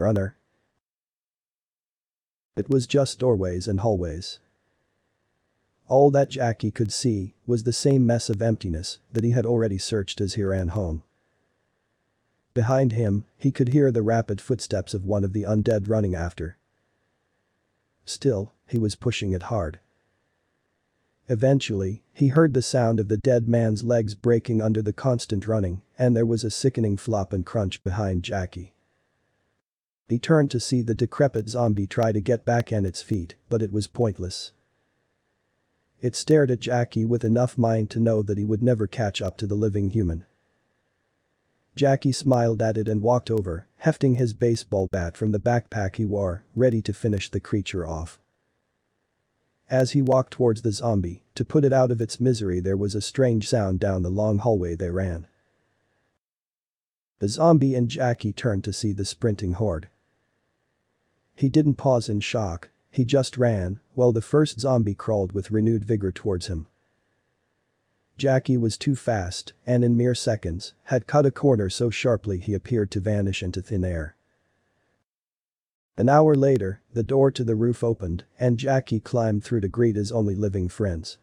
Runner. It was just doorways and hallways. All that Jackie could see was the same mess of emptiness that he had already searched as he ran home. Behind him, he could hear the rapid footsteps of one of the undead running after. Still, he was pushing it hard. Eventually, he heard the sound of the dead man's legs breaking under the constant running, and there was a sickening flop and crunch behind Jackie. He turned to see the decrepit zombie try to get back on its feet, but it was pointless. It stared at Jackie with enough mind to know that he would never catch up to the living human. Jackie smiled at it and walked over, hefting his baseball bat from the backpack he wore, ready to finish the creature off. As he walked towards the zombie, to put it out of its misery there was a strange sound down the long hallway they ran. The zombie and Jackie turned to see the sprinting horde. He didn't pause in shock, he just ran, while the first zombie crawled with renewed vigor towards him. Jackie was too fast, and in mere seconds, had cut a corner so sharply he appeared to vanish into thin air. An hour later, the door to the roof opened, and Jackie climbed through to greet his only living friends.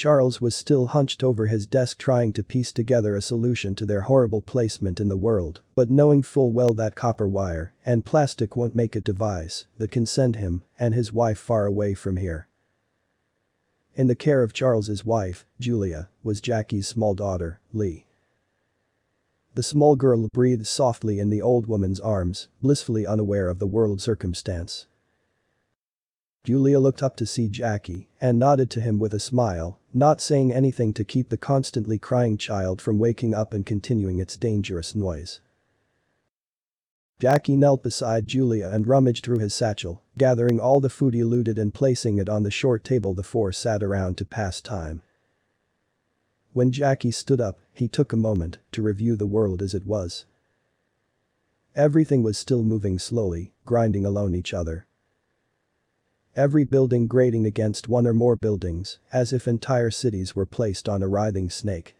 Charles was still hunched over his desk trying to piece together a solution to their horrible placement in the world, but knowing full well that copper wire and plastic won't make a device that can send him and his wife far away from here. In the care of Charles's wife, Julia, was Jackie's small daughter, Lee. The small girl breathed softly in the old woman's arms, blissfully unaware of the world circumstance. Julia looked up to see Jackie and nodded to him with a smile, not saying anything to keep the constantly crying child from waking up and continuing its dangerous noise. Jackie knelt beside Julia and rummaged through his satchel, gathering all the food he looted and placing it on the short table the four sat around to pass time. When Jackie stood up, he took a moment to review the world as it was. Everything was still moving slowly, grinding alone each other. Every building grating against one or more buildings, as if entire cities were placed on a writhing snake.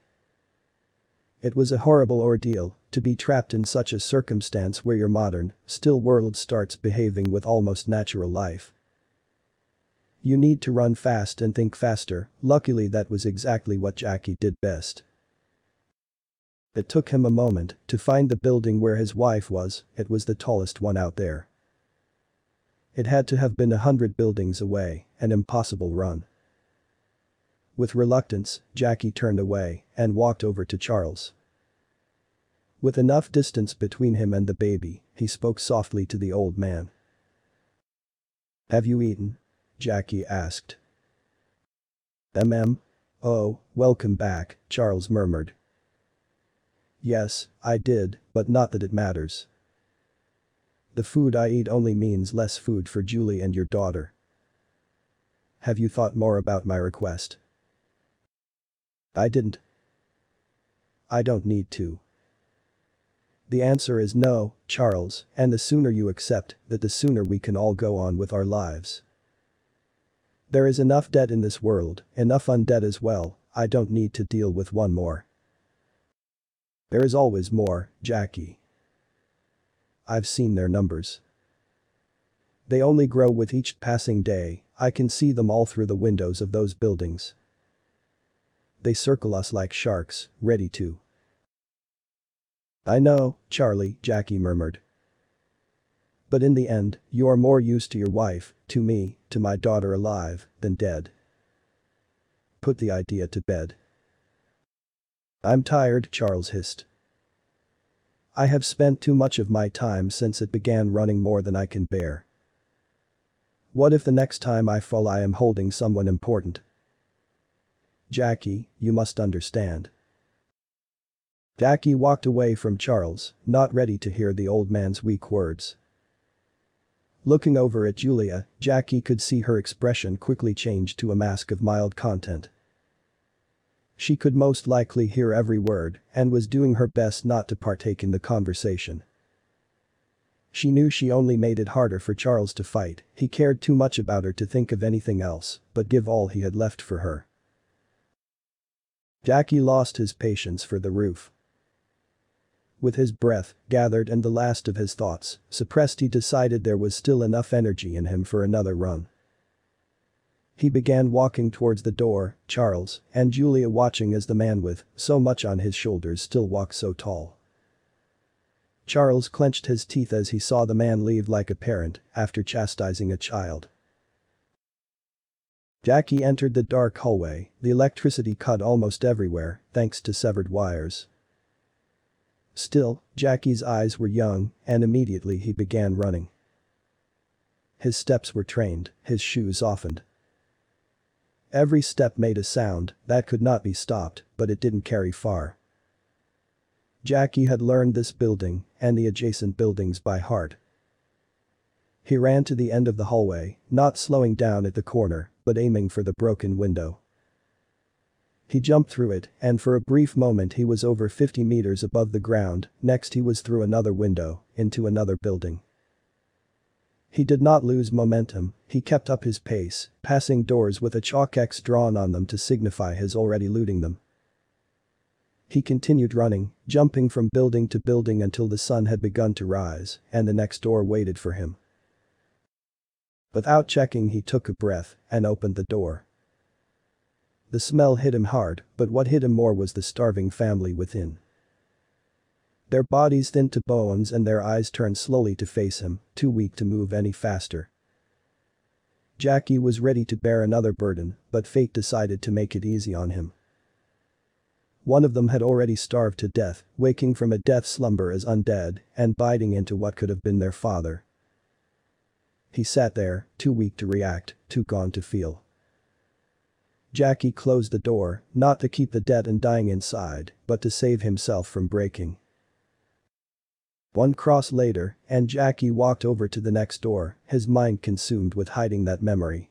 It was a horrible ordeal to be trapped in such a circumstance where your modern, still world starts behaving with almost natural life. You need to run fast and think faster, luckily that was exactly what Jackie did best. It took him a moment to find the building where his wife was, it was the tallest one out there. It had to have been a hundred buildings away, an impossible run. With reluctance, Jackie turned away and walked over to Charles. With enough distance between him and the baby, he spoke softly to the old man. Have you eaten? Jackie asked. MM? Oh, welcome back, Charles murmured. Yes, I did, but not that it matters. The food I eat only means less food for Julie and your daughter. Have you thought more about my request? I didn't. I don't need to. The answer is no, Charles, and the sooner you accept that the sooner we can all go on with our lives. There is enough debt in this world, enough undead as well, I don't need to deal with one more. There is always more, Jackie. I've seen their numbers. They only grow with each passing day, I can see them all through the windows of those buildings. They circle us like sharks, ready to. I know, Charlie, Jackie murmured. But in the end, you are more used to your wife, to me, to my daughter alive, than dead. Put the idea to bed. I'm tired, Charles hissed. I have spent too much of my time since it began running more than I can bear. What if the next time I fall I am holding someone important? Jackie, you must understand. Jackie walked away from Charles, not ready to hear the old man's weak words. Looking over at Julia, Jackie could see her expression quickly change to a mask of mild content. She could most likely hear every word and was doing her best not to partake in the conversation. She knew she only made it harder for Charles to fight, he cared too much about her to think of anything else but give all he had left for her. Jackie lost his patience for the roof. with his breath gathered and the last of his thoughts suppressed he decided there was still enough energy in him for another run. He began walking towards the door, Charles and Julia watching as the man with so much on his shoulders still walked so tall. Charles clenched his teeth as he saw the man leave like a parent after chastising a child. Jackie entered the dark hallway, the electricity cut almost everywhere thanks to severed wires. Still, Jackie's eyes were young and immediately he began running. His steps were trained, his shoes softened. Every step made a sound that could not be stopped, but it didn't carry far. Jackie had learned this building and the adjacent buildings by heart. He ran to the end of the hallway, not slowing down at the corner, but aiming for the broken window. He jumped through it, and for a brief moment he was over 50 meters above the ground, next he was through another window, into another building. He did not lose momentum, he kept up his pace, passing doors with a chalk X drawn on them to signify his already looting them. He continued running, jumping from building to building until the sun had begun to rise and the next door waited for him. Without checking he took a breath and opened the door. The smell hit him hard, but what hit him more was the starving family within. Their bodies thinned to bones and their eyes turned slowly to face him, too weak to move any faster. Jackie was ready to bear another burden, but fate decided to make it easy on him. One of them had already starved to death, waking from a death slumber as undead and biting into what could have been their father. He sat there, too weak to react, too gone to feel. Jackie closed the door, not to keep the dead and dying inside, but to save himself from breaking. One cross later, and Jackie walked over to the next door, his mind consumed with hiding that memory.